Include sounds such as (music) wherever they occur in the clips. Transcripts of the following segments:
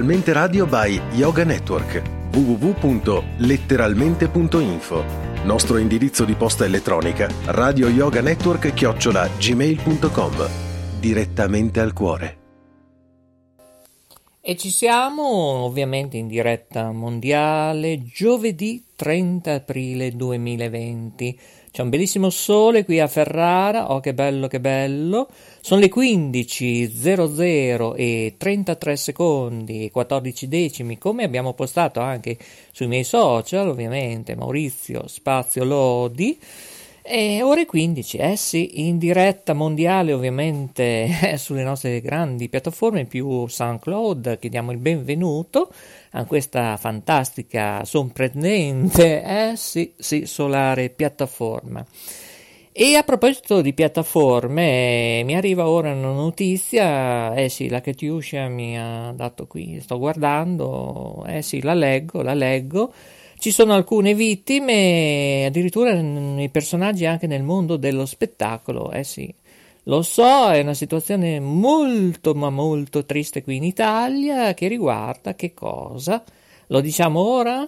Letteralmente Radio by Yoga Network. www.letteralmente.info Nostro indirizzo di posta elettronica radio yoga network chiocciola gmail.com Direttamente al cuore. E ci siamo ovviamente in diretta mondiale giovedì 30 aprile 2020. C'è un bellissimo sole qui a Ferrara, oh che bello che bello. Sono le 15.00 e 33 secondi e 14 decimi, come abbiamo postato anche sui miei social, ovviamente Maurizio Spazio Lodi. E ore 15, eh sì, in diretta mondiale ovviamente (laughs) eh, sulle nostre grandi piattaforme più SoundCloud, che diamo il benvenuto a questa fantastica, sorprendente, eh sì, sì, solare piattaforma. E a proposito di piattaforme, mi arriva ora una notizia, eh sì, la Katiuscia mi ha dato qui, sto guardando, eh sì, la leggo, la leggo, ci sono alcune vittime, addirittura nei personaggi anche nel mondo dello spettacolo, eh sì. Lo so, è una situazione molto ma molto triste qui in Italia che riguarda che cosa? Lo diciamo ora?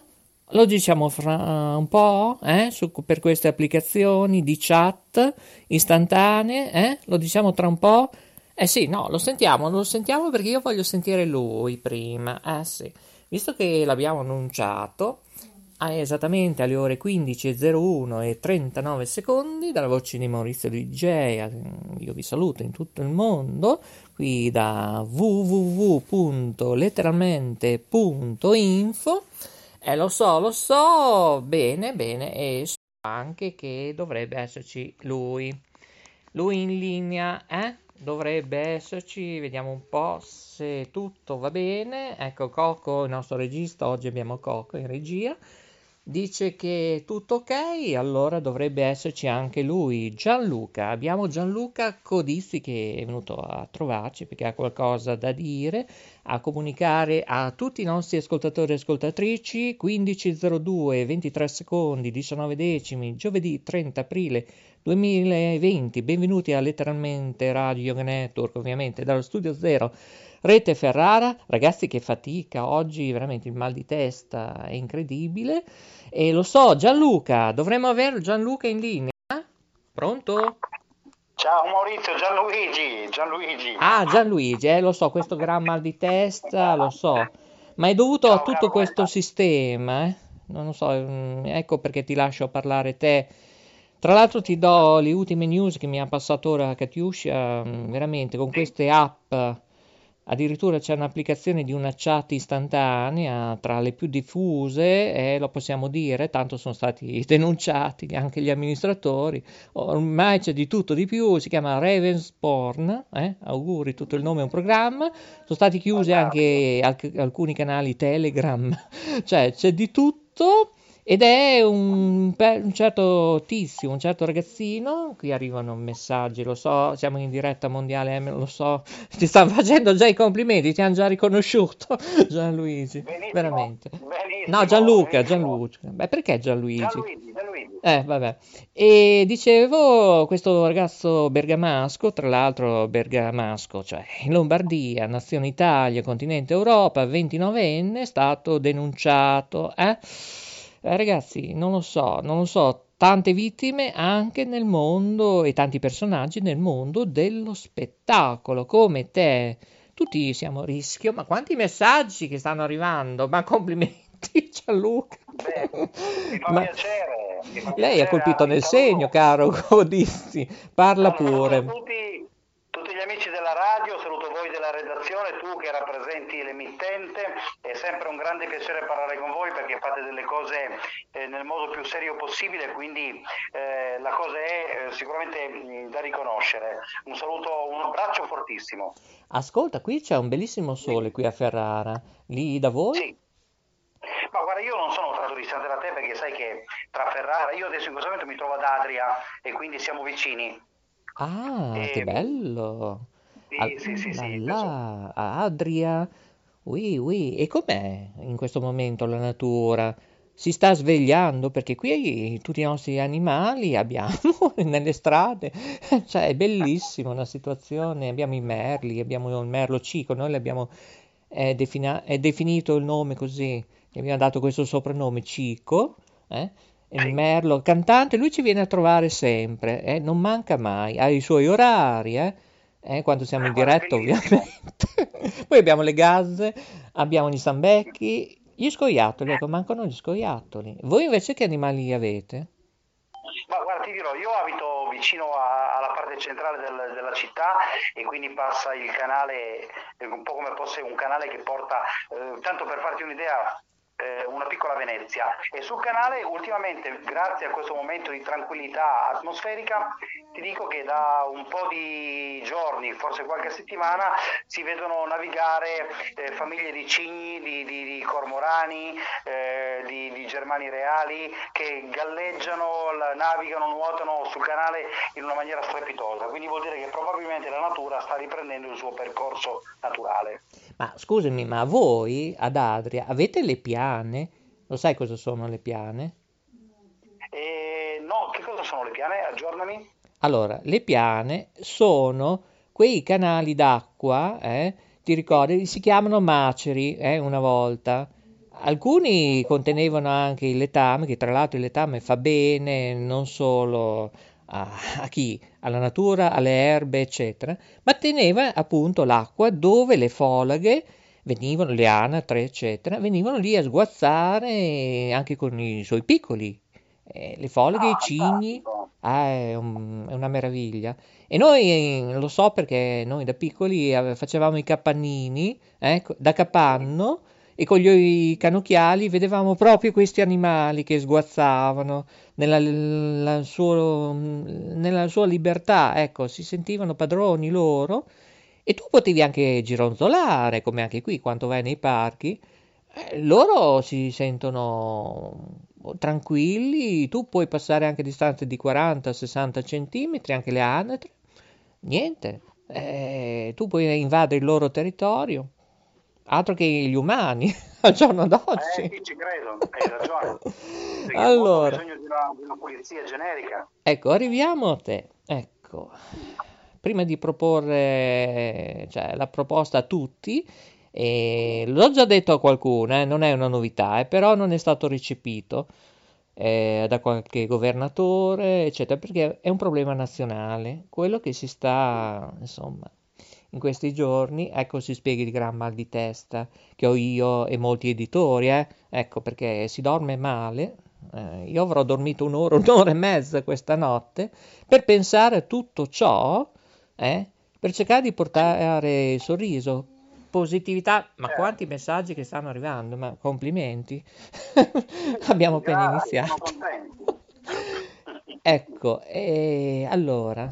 Lo diciamo fra un po', eh? Su, per queste applicazioni di chat istantanee, eh? Lo diciamo tra un po'? Eh sì, no, lo sentiamo, lo sentiamo perché io voglio sentire lui prima, eh sì. Visto che l'abbiamo annunciato, esattamente alle ore 15.01 e 39 secondi dalla voce di Maurizio DJ. Io vi saluto in tutto il mondo qui da www.letteralmente.info. E lo so, lo so, bene, bene, e so anche che dovrebbe esserci lui. Lui in linea, eh? Dovrebbe esserci, vediamo un po' se tutto va bene. Ecco Coco, il nostro regista, oggi abbiamo Coco in regia dice che tutto ok, allora dovrebbe esserci anche lui, Gianluca. Abbiamo Gianluca Codisti che è venuto a trovarci perché ha qualcosa da dire, a comunicare a tutti i nostri ascoltatori e ascoltatrici. 15.02, 23 secondi, 19 decimi, giovedì 30 aprile 2020. Benvenuti a Letteralmente Radio Network, ovviamente dallo studio zero Rete Ferrara, ragazzi che fatica, oggi veramente il mal di testa è incredibile. E lo so, Gianluca, dovremmo avere Gianluca in linea. Pronto? Ciao Maurizio, Gianluigi, Gianluigi. Ah, Gianluigi, eh, lo so, questo gran mal di testa, lo so. Ma è dovuto Ciao, a tutto questo sistema, eh? Non lo so, mm, ecco perché ti lascio parlare te. Tra l'altro ti do le ultime news che mi ha passato ora Katiuscia, mm, veramente con queste app Addirittura c'è un'applicazione di una chat istantanea tra le più diffuse, e lo possiamo dire, tanto sono stati (laughs) denunciati anche gli amministratori. Ormai c'è di tutto di più, si chiama Ravensporn, eh? auguri, tutto il nome è un programma. Sono stati chiusi anche alc- alcuni canali Telegram, (laughs) cioè c'è di tutto. Ed è un, un, certo tizio, un certo ragazzino, qui arrivano messaggi, lo so, siamo in diretta mondiale, eh, lo so, (laughs) ti stanno facendo già i complimenti, ti hanno già riconosciuto (laughs) Gianluigi, benissimo, veramente. Benissimo, no, Gianluca, Gianluca, beh perché Gianluigi? Gianluigi, Gianluigi. Eh, vabbè. E dicevo, questo ragazzo bergamasco, tra l'altro bergamasco, cioè in Lombardia, nazione Italia, continente Europa, 29enne, è stato denunciato, eh? Eh, ragazzi, non lo so, non lo so, tante vittime anche nel mondo e tanti personaggi nel mondo dello spettacolo, come te. Tutti siamo a rischio, ma quanti messaggi che stanno arrivando, ma complimenti (laughs) Gianluca. Beh, mi fa ma... piacere. Lei ha colpito nel segno, caro (laughs) Codissi, parla no, pure. Tutti, tutti gli amici della radio, saluto voi della redazione, tu che rappresenti l'emittente, è sempre un grande piacere parlare con voi perché fate delle cose eh, nel modo più serio possibile, quindi eh, la cosa è eh, sicuramente mh, mm, da riconoscere. Un saluto, un abbraccio fortissimo. Ascolta, qui c'è un bellissimo sole qui a Ferrara, lì da voi? Sì. Ma guarda, io non sono tanto distante da te perché sai che tra Ferrara, io adesso in questo momento mi trovo ad Adria e quindi siamo vicini. Ah, che ehm, bello! Sì, Al- sì, sì, sì, là, a Adria. Ui, ui. E com'è in questo momento la natura? si sta svegliando perché qui tutti i nostri animali abbiamo (laughs) nelle strade, cioè è bellissima una situazione, abbiamo i merli, abbiamo il merlo cico, noi l'abbiamo, è, defina- è definito il nome così, gli abbiamo dato questo soprannome cico, eh? il merlo cantante, lui ci viene a trovare sempre, eh? non manca mai, ha i suoi orari, eh? Eh, quando siamo in diretta ovviamente. (laughs) Poi abbiamo le gazze, abbiamo gli stambecchi, gli scoiattoli, ecco, mancano gli scoiattoli. Voi invece che animali avete? Ma guarda, ti dirò, io abito vicino a, alla parte centrale del, della città e quindi passa il canale, un po' come fosse un canale che porta, eh, tanto per farti un'idea, eh, una piccola Venezia e sul canale ultimamente grazie a questo momento di tranquillità atmosferica ti dico che da un po' di giorni, forse qualche settimana, si vedono navigare eh, famiglie di cigni, di, di, di cormorani, eh, di, di, germani reali che galleggiano, navigano, nuotano sul canale in una maniera strepitosa. Quindi vuol dire che probabilmente la natura sta riprendendo il suo percorso naturale. Ma scusami, ma voi ad Adria avete le piane? Lo sai cosa sono le piane? Eh, no, che cosa sono le piane? Aggiornami. Allora, le piane sono quei canali d'acqua, eh, ti ricordi, si chiamano maceri, eh, una volta. Alcuni contenevano anche il letame, che tra l'altro il letame fa bene non solo a, a, chi? Alla natura, alle erbe, eccetera, ma teneva appunto l'acqua dove le folaghe venivano, le anatre, eccetera, venivano lì a sguazzare anche con i suoi piccoli. Eh, le folaghe, i cigni, ah, è, un, è, una meraviglia. E noi lo so perché noi da piccoli facevamo i capannini eh, da capanno e con gli cannocchiali vedevamo proprio questi animali che sguazzavano nella, la suo, nella sua libertà, ecco, si sentivano padroni loro e tu potevi anche gironzolare, come anche qui quando vai nei parchi, eh, loro si sentono tranquilli, tu puoi passare anche a distanze di 40-60 centimetri, anche le anatre, niente, eh, tu puoi invadere il loro territorio, altro che gli umani (laughs) al giorno d'oggi. Eh, ci credo, hai ragione. (laughs) allora, bisogno di una, di una pulizia generica. Ecco, arriviamo a te. Ecco, prima di proporre cioè, la proposta a tutti, eh, l'ho già detto a qualcuno, eh, non è una novità, eh, però non è stato recepito eh, da qualche governatore, eccetera, perché è un problema nazionale, quello che si sta, insomma, in questi giorni, ecco si spiega il gran mal di testa che ho io e molti editori, eh? ecco perché si dorme male, eh, io avrò dormito un'ora, (laughs) un'ora e mezza questa notte per pensare a tutto ciò, eh? per cercare di portare sorriso, positività, ma eh. quanti messaggi che stanno arrivando, ma complimenti, (laughs) abbiamo appena iniziato. (laughs) ecco, e allora,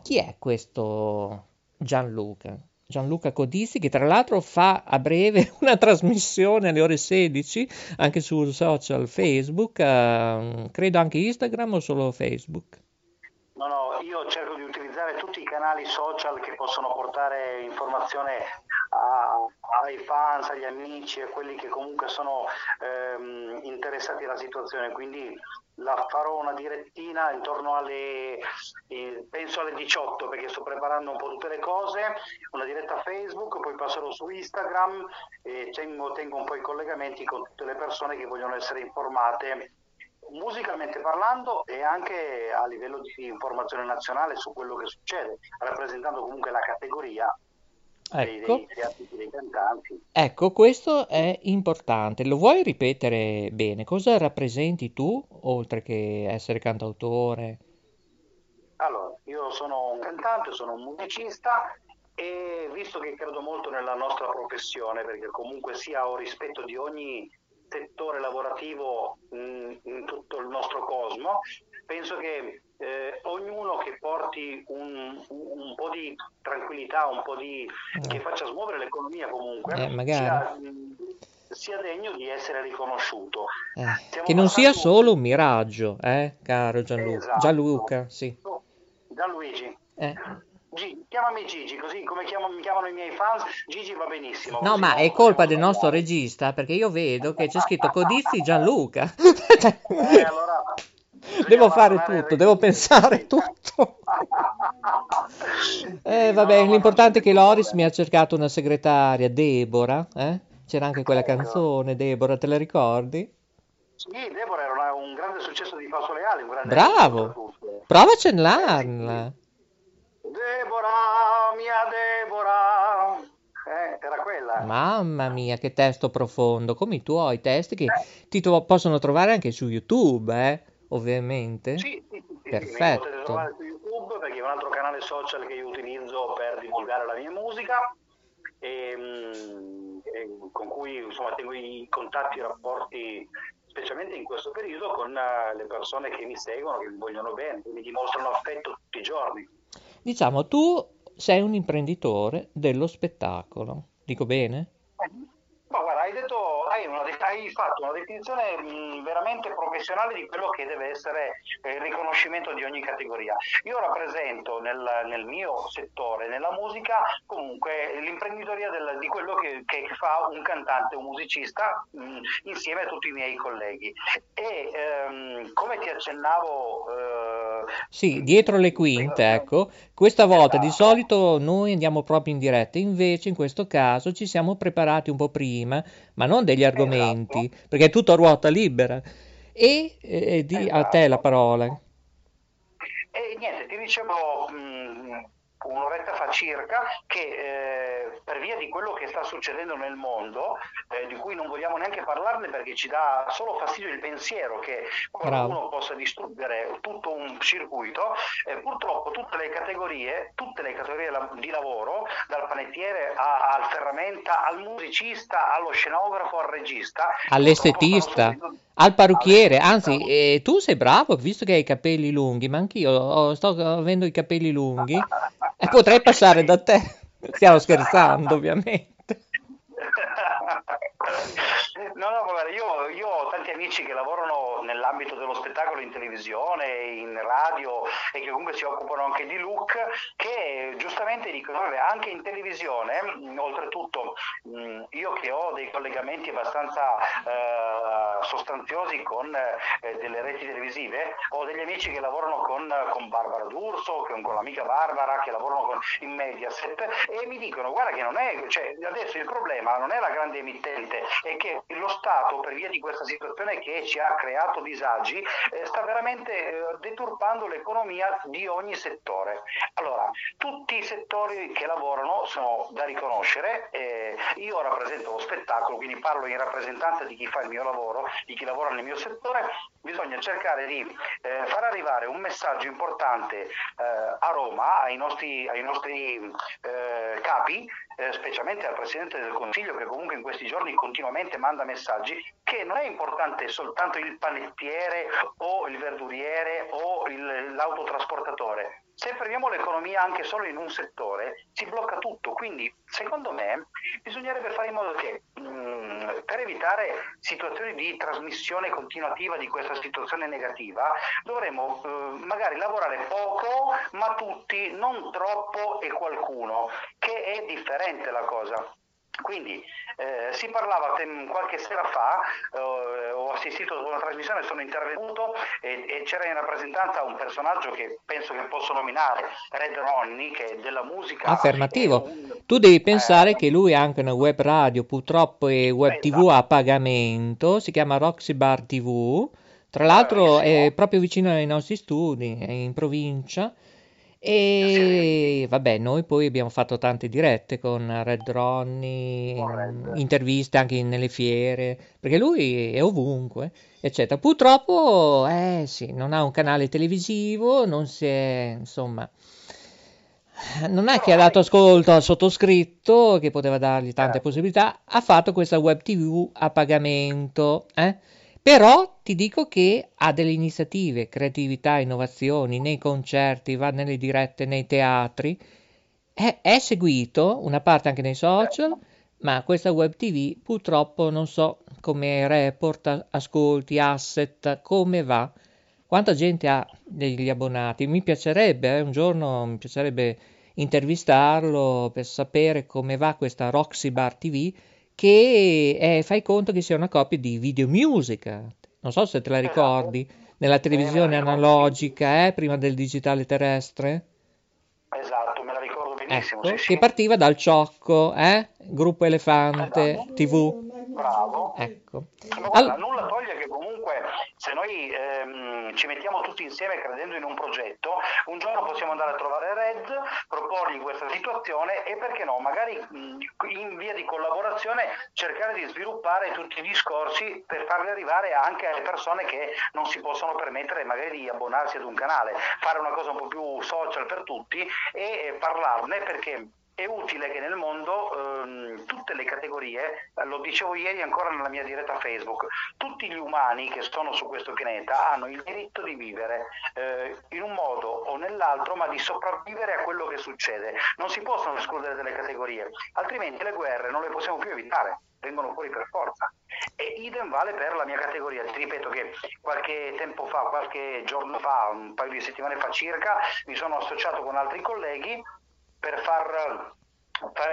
chi è questo Gianluca? Gianluca Codizzi, che tra l'altro fa a breve (laughs) una trasmissione alle ore 16 anche sul social Facebook, uh, credo anche Instagram o solo Facebook? No, no, io cerco di canali social che possono portare informazione a, ai fans, agli amici e quelli che comunque sono ehm, interessati alla situazione. Quindi la farò una direttina intorno alle eh, penso alle 18 perché sto preparando un po' tutte le cose una diretta Facebook poi passerò su Instagram e tengo, tengo un po' i collegamenti con tutte le persone che vogliono essere informate musicalmente parlando e anche a livello di informazione nazionale su quello che succede rappresentando comunque la categoria Ecco. Dei, dei, dei cantanti. ecco, questo è importante. Lo vuoi ripetere bene? Cosa rappresenti tu, oltre che essere cantautore? Allora, io sono un cantante, sono un musicista e visto che credo molto nella nostra professione, perché comunque sia ho rispetto di ogni settore lavorativo in, in tutto il nostro cosmo, penso che eh, ognuno che porti un, un, po' di tranquillità, un po' di che eh. faccia smuovere l'economia comunque, eh, sia, sia, degno di essere riconosciuto. Eh, che non sia solo un miraggio, eh, caro Gianluca. Esatto. Gianluca, sì. Gianluigi. Eh. Chiamami Gigi, così come chiamo, mi chiamano i miei fans, Gigi va benissimo. No, ma è colpa del nostro regista, perché io vedo che c'è scritto Codizzi Gianluca. (laughs) eh, allora, devo fare tutto, devo pensare (laughs) tutto. eh, vabbè, l'importante è che Loris mi ha cercato una segretaria, Deborah, eh? C'era anche quella ecco. canzone, Deborah, te la ricordi? Sì, Deborah era un grande successo di Passo Leale, un grande Bravo! Prova a cenlarla. Deborah, mia Deborah. Eh, era quella. Mamma mia, che testo profondo, come i tuoi testi che ti to- possono trovare anche su YouTube, eh? ovviamente. Sì, sì, sì, Perfetto. Sì, potete trovare su YouTube perché è un altro canale social che io utilizzo per divulgare la mia musica e, mm, e con cui insomma tengo i contatti i rapporti specialmente in questo periodo con eh, le persone che mi seguono, che mi vogliono bene, che mi dimostrano affetto tutti i giorni. Diciamo, tu sei un imprenditore dello spettacolo, dico bene? Ma guarda, hai, detto, hai, fatto una definizione mh, veramente professionale di quello che deve essere eh, il riconoscimento di ogni categoria. Io rappresento nel, nel mio settore, nella musica, comunque l'imprenditoria del, di quello che, che, fa un cantante, un musicista, mh, insieme a tutti i miei colleghi. E ehm, come ti accennavo... Eh, sì, dietro le quinte, ecco, questa volta di esatto. solito noi andiamo proprio in diretta, invece in questo caso ci siamo preparati un po' prima, ma non degli argomenti, esatto. perché è tutto a ruota libera. E eh, di esatto. a te la parola. E niente, ti dicevo mh, mm, un'oretta fa circa che eh, per via di quello che sta succedendo nel mondo, eh, di cui non vogliamo neanche parlarne perché ci dà solo fastidio il pensiero che qualcuno Bravo. possa distruggere tutto un circuito, eh, purtroppo tutte le categorie, tutte le categorie di lavoro, dal panettiere a, al ferramenta, al musicista, allo scenografo, al regista, all'estetista, al parrucchiere, anzi eh, tu sei bravo visto che hai i capelli lunghi, ma anch'io oh, sto avendo i capelli lunghi (laughs) e potrei passare da te. Stiamo scherzando, (laughs) ovviamente. No, no, guarda, io, io, ho tanti amici che lavorano nell'ambito dello spettacolo in televisione, in radio e che comunque si occupano anche di look, che giustamente dicono, anche in televisione, oltretutto io che ho dei collegamenti abbastanza eh, sostanziosi con eh, delle reti televisive, ho degli amici che lavorano con, con Barbara D'Urso, con, con l'amica Barbara, che lavorano con, in Mediaset e mi dicono, guarda che non è, cioè, adesso il problema non è la grande emittente, è che lo Stato, per via di questa situazione che ci ha creato disagi, eh, sta veramente eh, deturpando l'economia di ogni settore. Allora, tutti i settori che lavorano sono da riconoscere, eh, io rappresento lo spettacolo, quindi parlo in rappresentanza di chi fa il mio lavoro, di chi lavora nel mio settore, bisogna cercare di far arrivare un messaggio importante a Roma, ai nostri, ai nostri capi, specialmente al Presidente del Consiglio che comunque in questi giorni continuamente manda messaggi, che non è importante soltanto il panettiere o il verduriere o il, l'autotrasportatore. Se fermiamo l'economia anche solo in un settore, si blocca tutto. Quindi, secondo me, bisognerebbe fare in modo che mh, mm, per evitare situazioni di trasmissione continuativa di questa situazione negativa, dovremmo eh, magari lavorare poco, ma tutti, non troppo e qualcuno, che è differente la cosa. Quindi eh, si parlava tem- qualche sera fa, eh, ho assistito a una trasmissione, sono intervenuto e, e, c'era in rappresentanza un personaggio che penso che posso nominare, Red Ronnie, che è della musica. Affermativo. Un... Tu devi pensare eh, che lui ha anche una web radio, purtroppo è web esatto. tv a pagamento, si chiama Roxy Bar TV. Tra l'altro è proprio vicino ai nostri studi, è in provincia e vabbè, noi poi abbiamo fatto tante dirette con Red Ronnie, interviste anche nelle fiere, perché lui è ovunque, eccetera. Purtroppo, eh sì, non ha un canale televisivo, non si è, insomma, non è che ha dato ascolto al sottoscritto, che poteva dargli tante certo. possibilità, ha fatto questa web tv a pagamento, eh? Però ti dico che ha delle iniziative, creatività, innovazioni nei concerti, va nelle dirette nei teatri. È, è seguito, una parte anche nei social, ma questa web tv purtroppo non so come report, ascolti, asset, come va. Quanta gente ha degli abbonati? Mi piacerebbe, eh, un giorno mi piacerebbe intervistarlo per sapere come va questa Roxy Bar TV che è, fai conto che sia una copia di Video Music. Non so se te la esatto. ricordi, nella televisione analogica, eh, prima del digitale terrestre. Esatto, me la ricordo benissimo. Ecco, sì, che partiva dal ciocco, eh? Gruppo Elefante esatto. TV. Bravo. Ecco. Ma guarda, All... nulla toglie che comunque se noi ehm, ci mettiamo tutti insieme credendo in un progetto, un giorno possiamo andare a trovare Red, proporgli questa situazione e perché no, magari in via di collaborazione cercare di sviluppare tutti i discorsi per farli arrivare anche alle persone che non si possono permettere magari di abbonarsi ad un canale, fare una cosa un po' più social per tutti e parlarne perché è utile che nel mondo ehm, tutte le categorie, lo dicevo ieri ancora nella mia diretta Facebook, tutti gli umani che sono su questo pianeta hanno il diritto di vivere eh, in un modo o nell'altro, ma di sopravvivere a quello che succede. Non si possono escludere delle categorie, altrimenti le guerre non le possiamo più evitare vengono fuori per forza. E idem vale per la mia categoria. Ti ripeto che qualche tempo fa, qualche giorno fa, un paio di settimane fa circa, mi sono associato con altri colleghi per far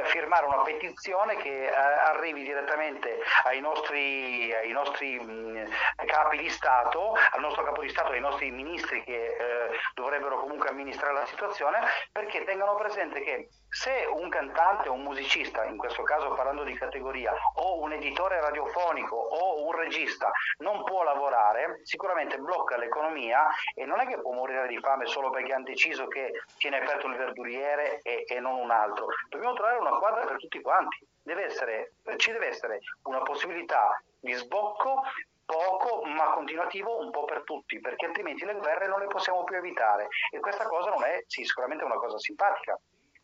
firmare una petizione che eh, arrivi direttamente ai nostri, ai nostri mh, capi di Stato, al nostro capo di Stato, ai nostri ministri che eh, dovrebbero comunque amministrare la situazione, perché tengano presente che se un cantante o un musicista, in questo caso parlando di categoria, o un editore radiofonico o un regista non può lavorare, sicuramente blocca l'economia e non è che può morire di fame solo perché ha deciso che tiene aperto il verduriere e, e non un altro. Dobbiamo trovare una quadra per tutti quanti. Deve essere, ci deve essere una possibilità di sbocco poco ma continuativo un po' per tutti, perché altrimenti le guerre non le possiamo più evitare e questa cosa non è sì, sicuramente una cosa simpatica.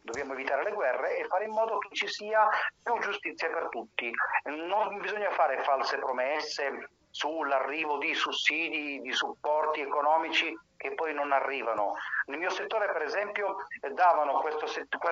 Dobbiamo evitare le guerre e fare in modo che ci sia più giustizia per tutti. Non bisogna fare false promesse sull'arrivo di sussidi, di supporti economici che poi non arrivano. Nel mio settore, per esempio, davano questo,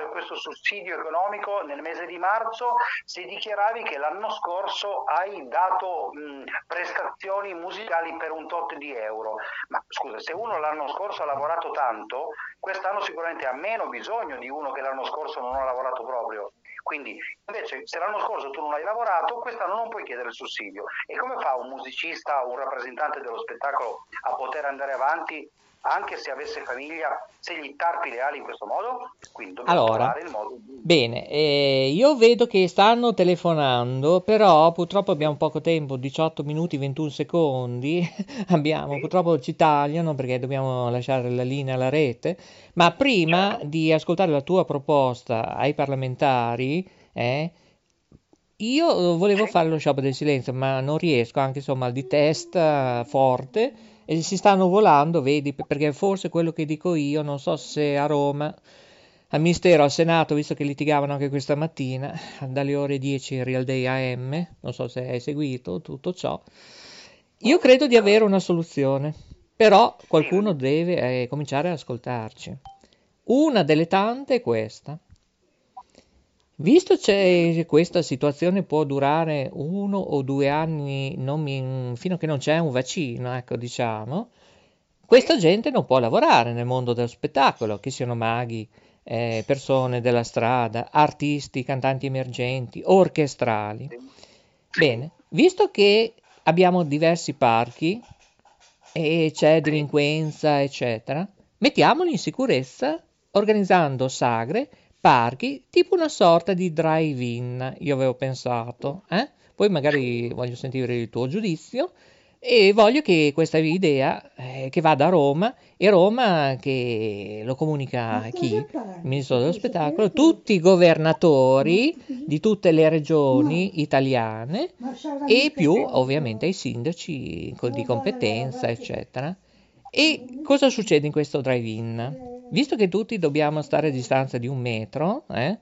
questo, sussidio economico nel mese di marzo se dichiaravi che l'anno scorso hai dato mh, prestazioni musicali per un tot di euro. Ma scusa, se uno l'anno scorso ha lavorato tanto, quest'anno sicuramente ha meno bisogno di uno che l'anno scorso non ha lavorato proprio. Quindi invece se l'anno scorso tu non hai lavorato, quest'anno non puoi chiedere il sussidio. E come fa un musicista un rappresentante dello spettacolo a poter andare avanti anche se avesse famiglia, se gli tarpi le ali in questo modo? Quindi dobbiamo allora, trovare il modo. Bene, eh, io vedo che stanno telefonando, però purtroppo abbiamo poco tempo, 18 minuti 21 secondi, (laughs) abbiamo, sì. purtroppo ci tagliano perché dobbiamo lasciare la linea alla rete, ma prima certo. di ascoltare la tua proposta ai parlamentari, eh, io volevo fare lo sciopero del silenzio, ma non riesco, anche insomma mal di testa forte e si stanno volando, vedi, perché forse quello che dico io, non so se a Roma, al Ministero, al Senato, visto che litigavano anche questa mattina, dalle ore 10 Real Day AM, non so se hai seguito tutto ciò, io credo di avere una soluzione, però qualcuno deve eh, cominciare ad ascoltarci. Una delle tante è questa. Visto che questa situazione può durare uno o due anni mi, fino a che non c'è un vaccino, ecco diciamo, questa gente non può lavorare nel mondo dello spettacolo, che siano maghi, eh, persone della strada, artisti, cantanti emergenti, orchestrali. Bene, visto che abbiamo diversi parchi e c'è delinquenza, eccetera, mettiamoli in sicurezza organizzando sagre parchi, tipo una sorta di drive-in, io avevo pensato, eh? Poi magari voglio sentire il tuo giudizio e voglio che questa idea eh, che vada a Roma e Roma che lo comunica a chi? Il ministro dello spettacolo, tutti i governatori di tutte le regioni italiane e più ovviamente ai sindaci di competenza, eccetera. E cosa succede in questo drive-in? Visto che tutti dobbiamo stare a distanza di un metro, eh,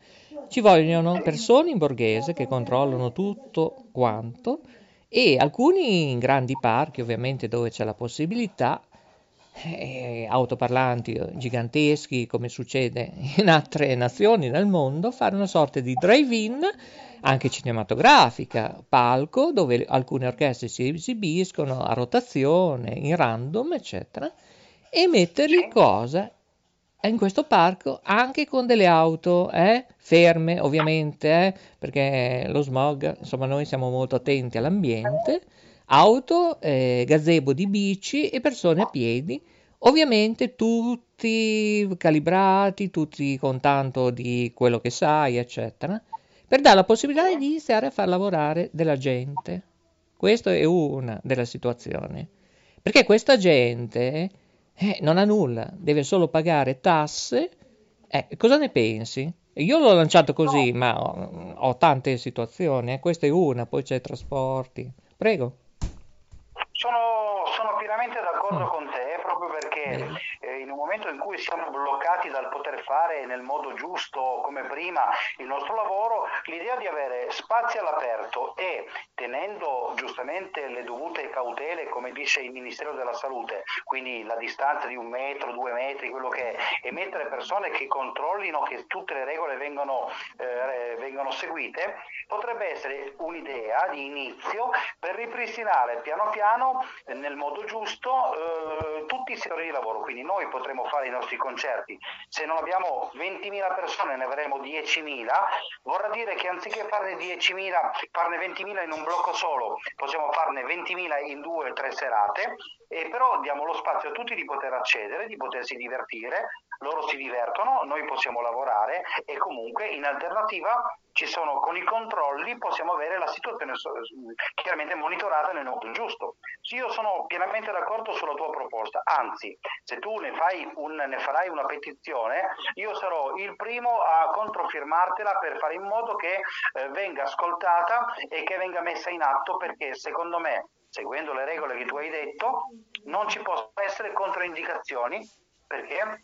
ci vogliono persone in borghese che controllano tutto quanto e alcuni in grandi parchi, ovviamente dove c'è la possibilità, eh, autoparlanti giganteschi come succede in altre nazioni del mondo, fare una sorta di drive-in anche cinematografica, palco dove alcune orchestre si esibiscono a rotazione, in random, eccetera, e metterli cosa? in questo parco anche con delle auto eh, ferme ovviamente eh, perché lo smog insomma noi siamo molto attenti all'ambiente auto eh, gazebo di bici e persone a piedi. Ovviamente tutti calibrati tutti con tanto di quello che sai eccetera per dare la possibilità di iniziare a far lavorare della gente questa è una delle situazioni perché questa gente eh, non ha nulla, deve solo pagare tasse. Eh, cosa ne pensi? Io l'ho lanciato così, no. ma ho, ho, tante situazioni, eh. questa è una, poi c'è trasporti. Prego. Sono, sono pienamente d'accordo mm. con te, proprio perché eh, in un momento in cui siamo bloccati dal poter fare nel modo giusto, come prima, il nostro lavoro, l'idea di avere spazi all'aperto e tenendo giustamente le dovute cautele, come dice il Ministero della Salute, quindi la distanza di un metro, due metri, quello che è, e mettere persone che controllino che tutte le regole vengono, eh, vengono seguite, potrebbe essere un'idea di inizio per ripristinare piano piano, nel modo giusto, eh, tutti i settori di lavoro. Quindi noi potremo fare i nostri concerti. Se non abbiamo 20.000 persone ne avremo 10.000, vorrà dire che anziché farne 10.000, farne 20.000 in un blocco solo, possiamo farne 20.000 in due o tre serate, e però diamo lo spazio a tutti di poter accedere, di potersi divertire, loro si divertono, noi possiamo lavorare e comunque in alternativa ci sono con i controlli possiamo avere la situazione chiaramente monitorata nel modo giusto. Io sono pienamente d'accordo sulla tua proposta, anzi se tu ne, un, ne farai una petizione io sarò il primo a controfirmartela per fare in modo che eh, venga ascoltata e che venga messa in atto perché secondo me seguendo le regole che tu hai detto non ci possono essere controindicazioni perché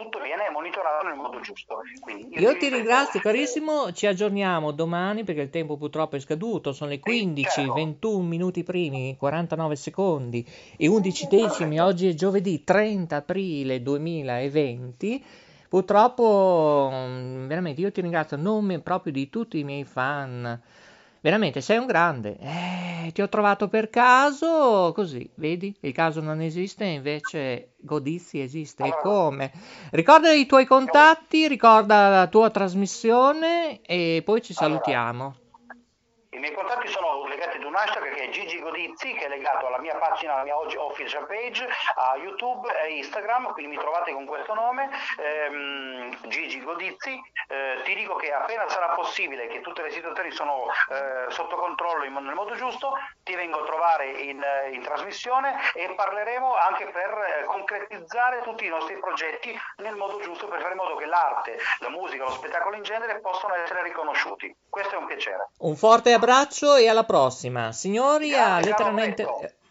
tutto viene monitorato nel modo giusto. Quindi io, io ti ringrazio carissimo, ci aggiorniamo domani perché il tempo purtroppo è scaduto, sono le 15, certo. 21 minuti primi, 49 secondi e 11 decimi, oggi è giovedì 30 aprile 2020. Purtroppo, mm, veramente, io ti ringrazio a nome proprio di tutti i miei fan Veramente sei un grande. Eh, ti ho trovato per caso, così, vedi? Il caso non esiste, invece Godizi esiste. E come? Ricorda i tuoi contatti, ricorda la tua trasmissione e poi ci salutiamo. I miei contatti sono un hashtag che è Gigi Godizzi, che è legato alla mia pagina, alla mia official page, a YouTube e Instagram, quindi mi trovate con questo nome, ehm, Gigi Godizzi. Eh, ti dico che appena sarà possibile che tutte le situazioni sono eh, sotto controllo in, nel modo giusto, ti vengo a trovare in, eh, in trasmissione e parleremo anche per eh, concretizzare tutti i nostri progetti nel modo giusto per fare in modo che l'arte, la musica, lo spettacolo in genere possano essere riconosciuti. Questo è un piacere. Un forte abbraccio e alla prossima. Signori, grazie, a letteralmente...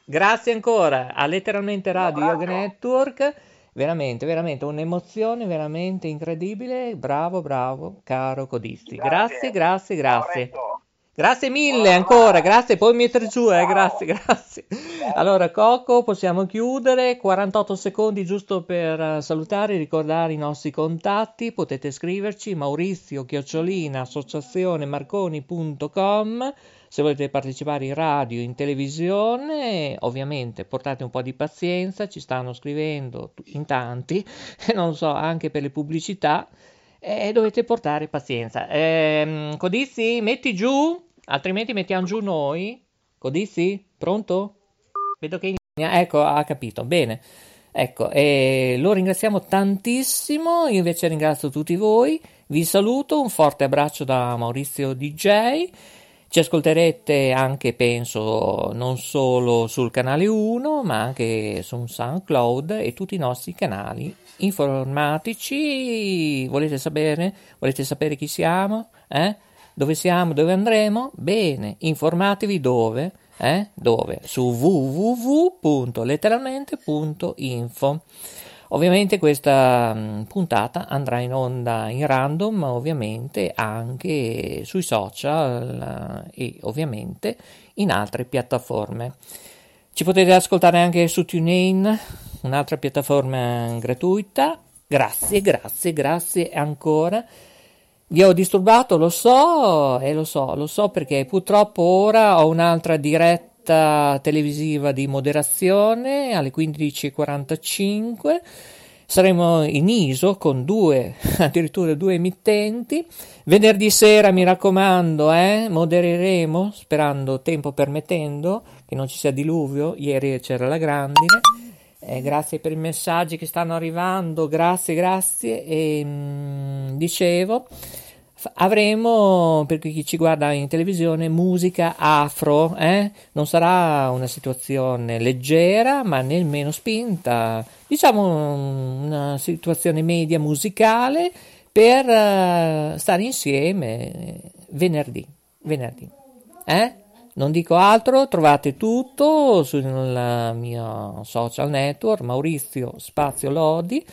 Grazie ancora a letteralmente Radio Yoga Network. Veramente, veramente un'emozione veramente incredibile. Bravo, bravo, caro Codisti. Grazie, grazie, grazie. grazie. Mille ancora, grazie, puoi mettere giù, eh, grazie, (laughs) grazie. Allora, Coco, possiamo chiudere, 48 secondi giusto per eh, salutare, ricordare i nostri contatti, potete scriverci maurizio chiocciolina associazione marconi.com se volete partecipare in radio, in televisione, ovviamente portate un po' di pazienza, ci stanno scrivendo in tanti, (laughs) non so, anche per le pubblicità, e dovete portare pazienza. Ehm, Codizi, metti giù altrimenti mettiamo giù noi. Codizi? Pronto? Vedo che ecco, ha capito. Bene. Ecco, e lo ringraziamo tantissimo. Io invece ringrazio tutti voi. Vi saluto, un forte abbraccio da Maurizio DJ. Ci ascolterete anche, penso, non solo sul canale 1, ma anche su SoundCloud e tutti i nostri canali informatici. Volete sapere? Volete sapere chi siamo? Eh? Dove siamo? Dove andremo? Bene, informatevi dove? Eh? Dove? Su www.letteralmente.info. Ovviamente questa mm, puntata andrà in onda in random, ovviamente anche sui social eh, e ovviamente in altre piattaforme. Ci potete ascoltare anche su TuneIn, un'altra piattaforma gratuita. Grazie, grazie, grazie ancora. Vi ho disturbato, lo so, e lo so, lo so perché purtroppo ora ho un'altra diretta televisiva di moderazione alle 15.45. Saremo in ISO con due, (laughs) addirittura due emittenti. Venerdì sera, mi raccomando, eh, modereremo, sperando tempo permettendo, che non ci sia diluvio. Ieri c'era la grandine. Eh, grazie per i messaggi che stanno arrivando, grazie, grazie. E, mh, mm, dicevo, avremo, per chi ci guarda in televisione, musica afro. Eh? Non sarà una situazione leggera, ma nemmeno spinta. Diciamo una situazione media musicale per uh, stare insieme venerdì. venerdì. Eh? Non dico altro, trovate tutto sul mio social network Maurizio Spazio Lodi.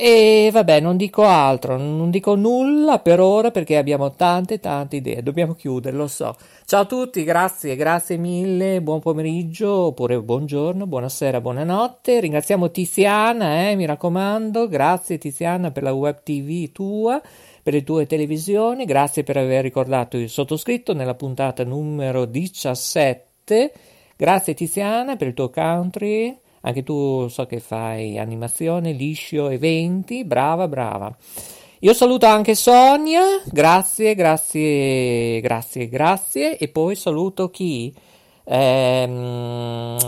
E vabbè, non dico altro, non dico nulla per ora perché abbiamo tante tante idee. Dobbiamo chiudere, lo so. Ciao a tutti, grazie, grazie mille, buon pomeriggio oppure buongiorno, buonasera, buonanotte. Ringraziamo Tiziana, eh, mi raccomando, grazie Tiziana per la web TV tua per le tue televisioni, grazie per aver ricordato il sottoscritto nella puntata numero 17. Grazie Tiziana per il tuo country, anche tu so che fai animazione, liscio, eventi, brava, brava. Io saluto anche Sonia, grazie, grazie, grazie, grazie e poi saluto chi? Ehm,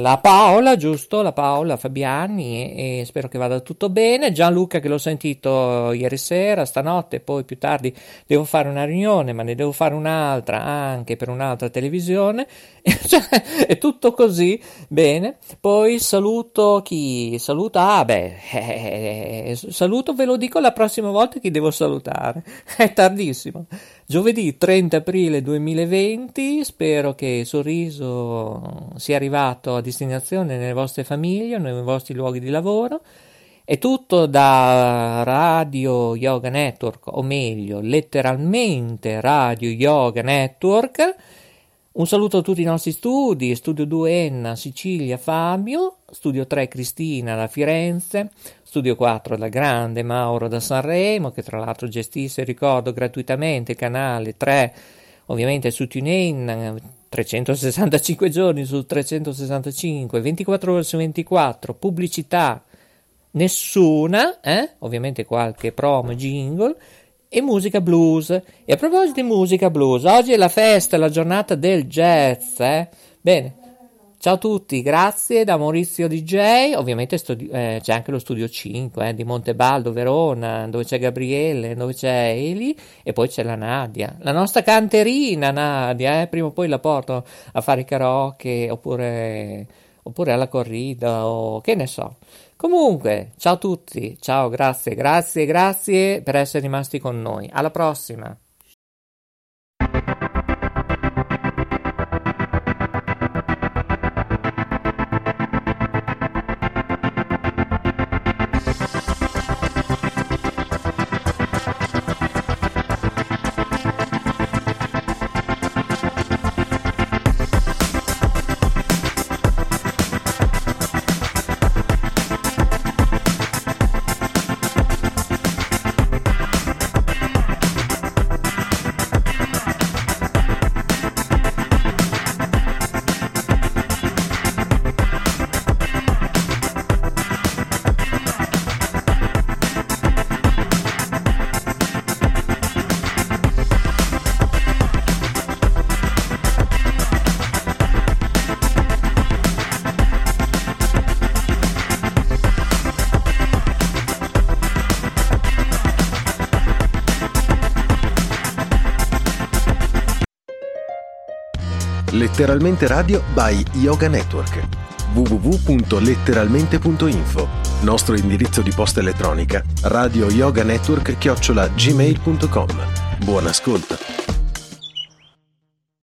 la Paola, giusto? La Paola Fabiani e, e, spero che vada tutto bene. Gianluca che l'ho sentito ieri sera, stanotte, poi più tardi devo fare una riunione, ma ne devo fare un'altra anche per un'altra televisione. (laughs) cioè, è tutto così, bene. Poi saluto chi? Saluto, ah beh, eh, saluto, ve lo dico la prossima volta chi devo salutare. (laughs) È tardissimo. Giovedì 30 aprile 2020, spero che il sorriso sia arrivato a destinazione nelle vostre famiglie, nei vostri luoghi di lavoro. È tutto da Radio Yoga Network, o meglio, letteralmente Radio Yoga Network. Un saluto a tutti i nostri studi, Studio 2 Enna, Sicilia, Fabio, Studio 3 Cristina da Firenze, Studio 4 da Grande, Mauro da Sanremo, che tra l'altro gestisce, ricordo, gratuitamente canale 3, ovviamente su TuneIn, 365 giorni su 365, 24 ore su 24, pubblicità nessuna, eh? ovviamente qualche promo, jingle, e musica blues. E a proposito di musica blues, oggi è la festa, la giornata del jazz, eh? Bene, Ciao a tutti, grazie da Maurizio DJ, ovviamente studi- eh, c'è anche lo studio 5 eh, di Montebaldo, Verona, dove c'è Gabriele, dove c'è Eli e poi c'è la Nadia, la nostra canterina Nadia, eh, prima o poi la porto a fare i karaoke oppure, oppure alla corrida o che ne so. Comunque, ciao a tutti, ciao, grazie, grazie, grazie per essere rimasti con noi, alla prossima! Letteralmente Radio by Yoga Network. www.letteralmente.info Nostro indirizzo di posta elettronica radio yoga network chiocciola gmail.com Buon ascolto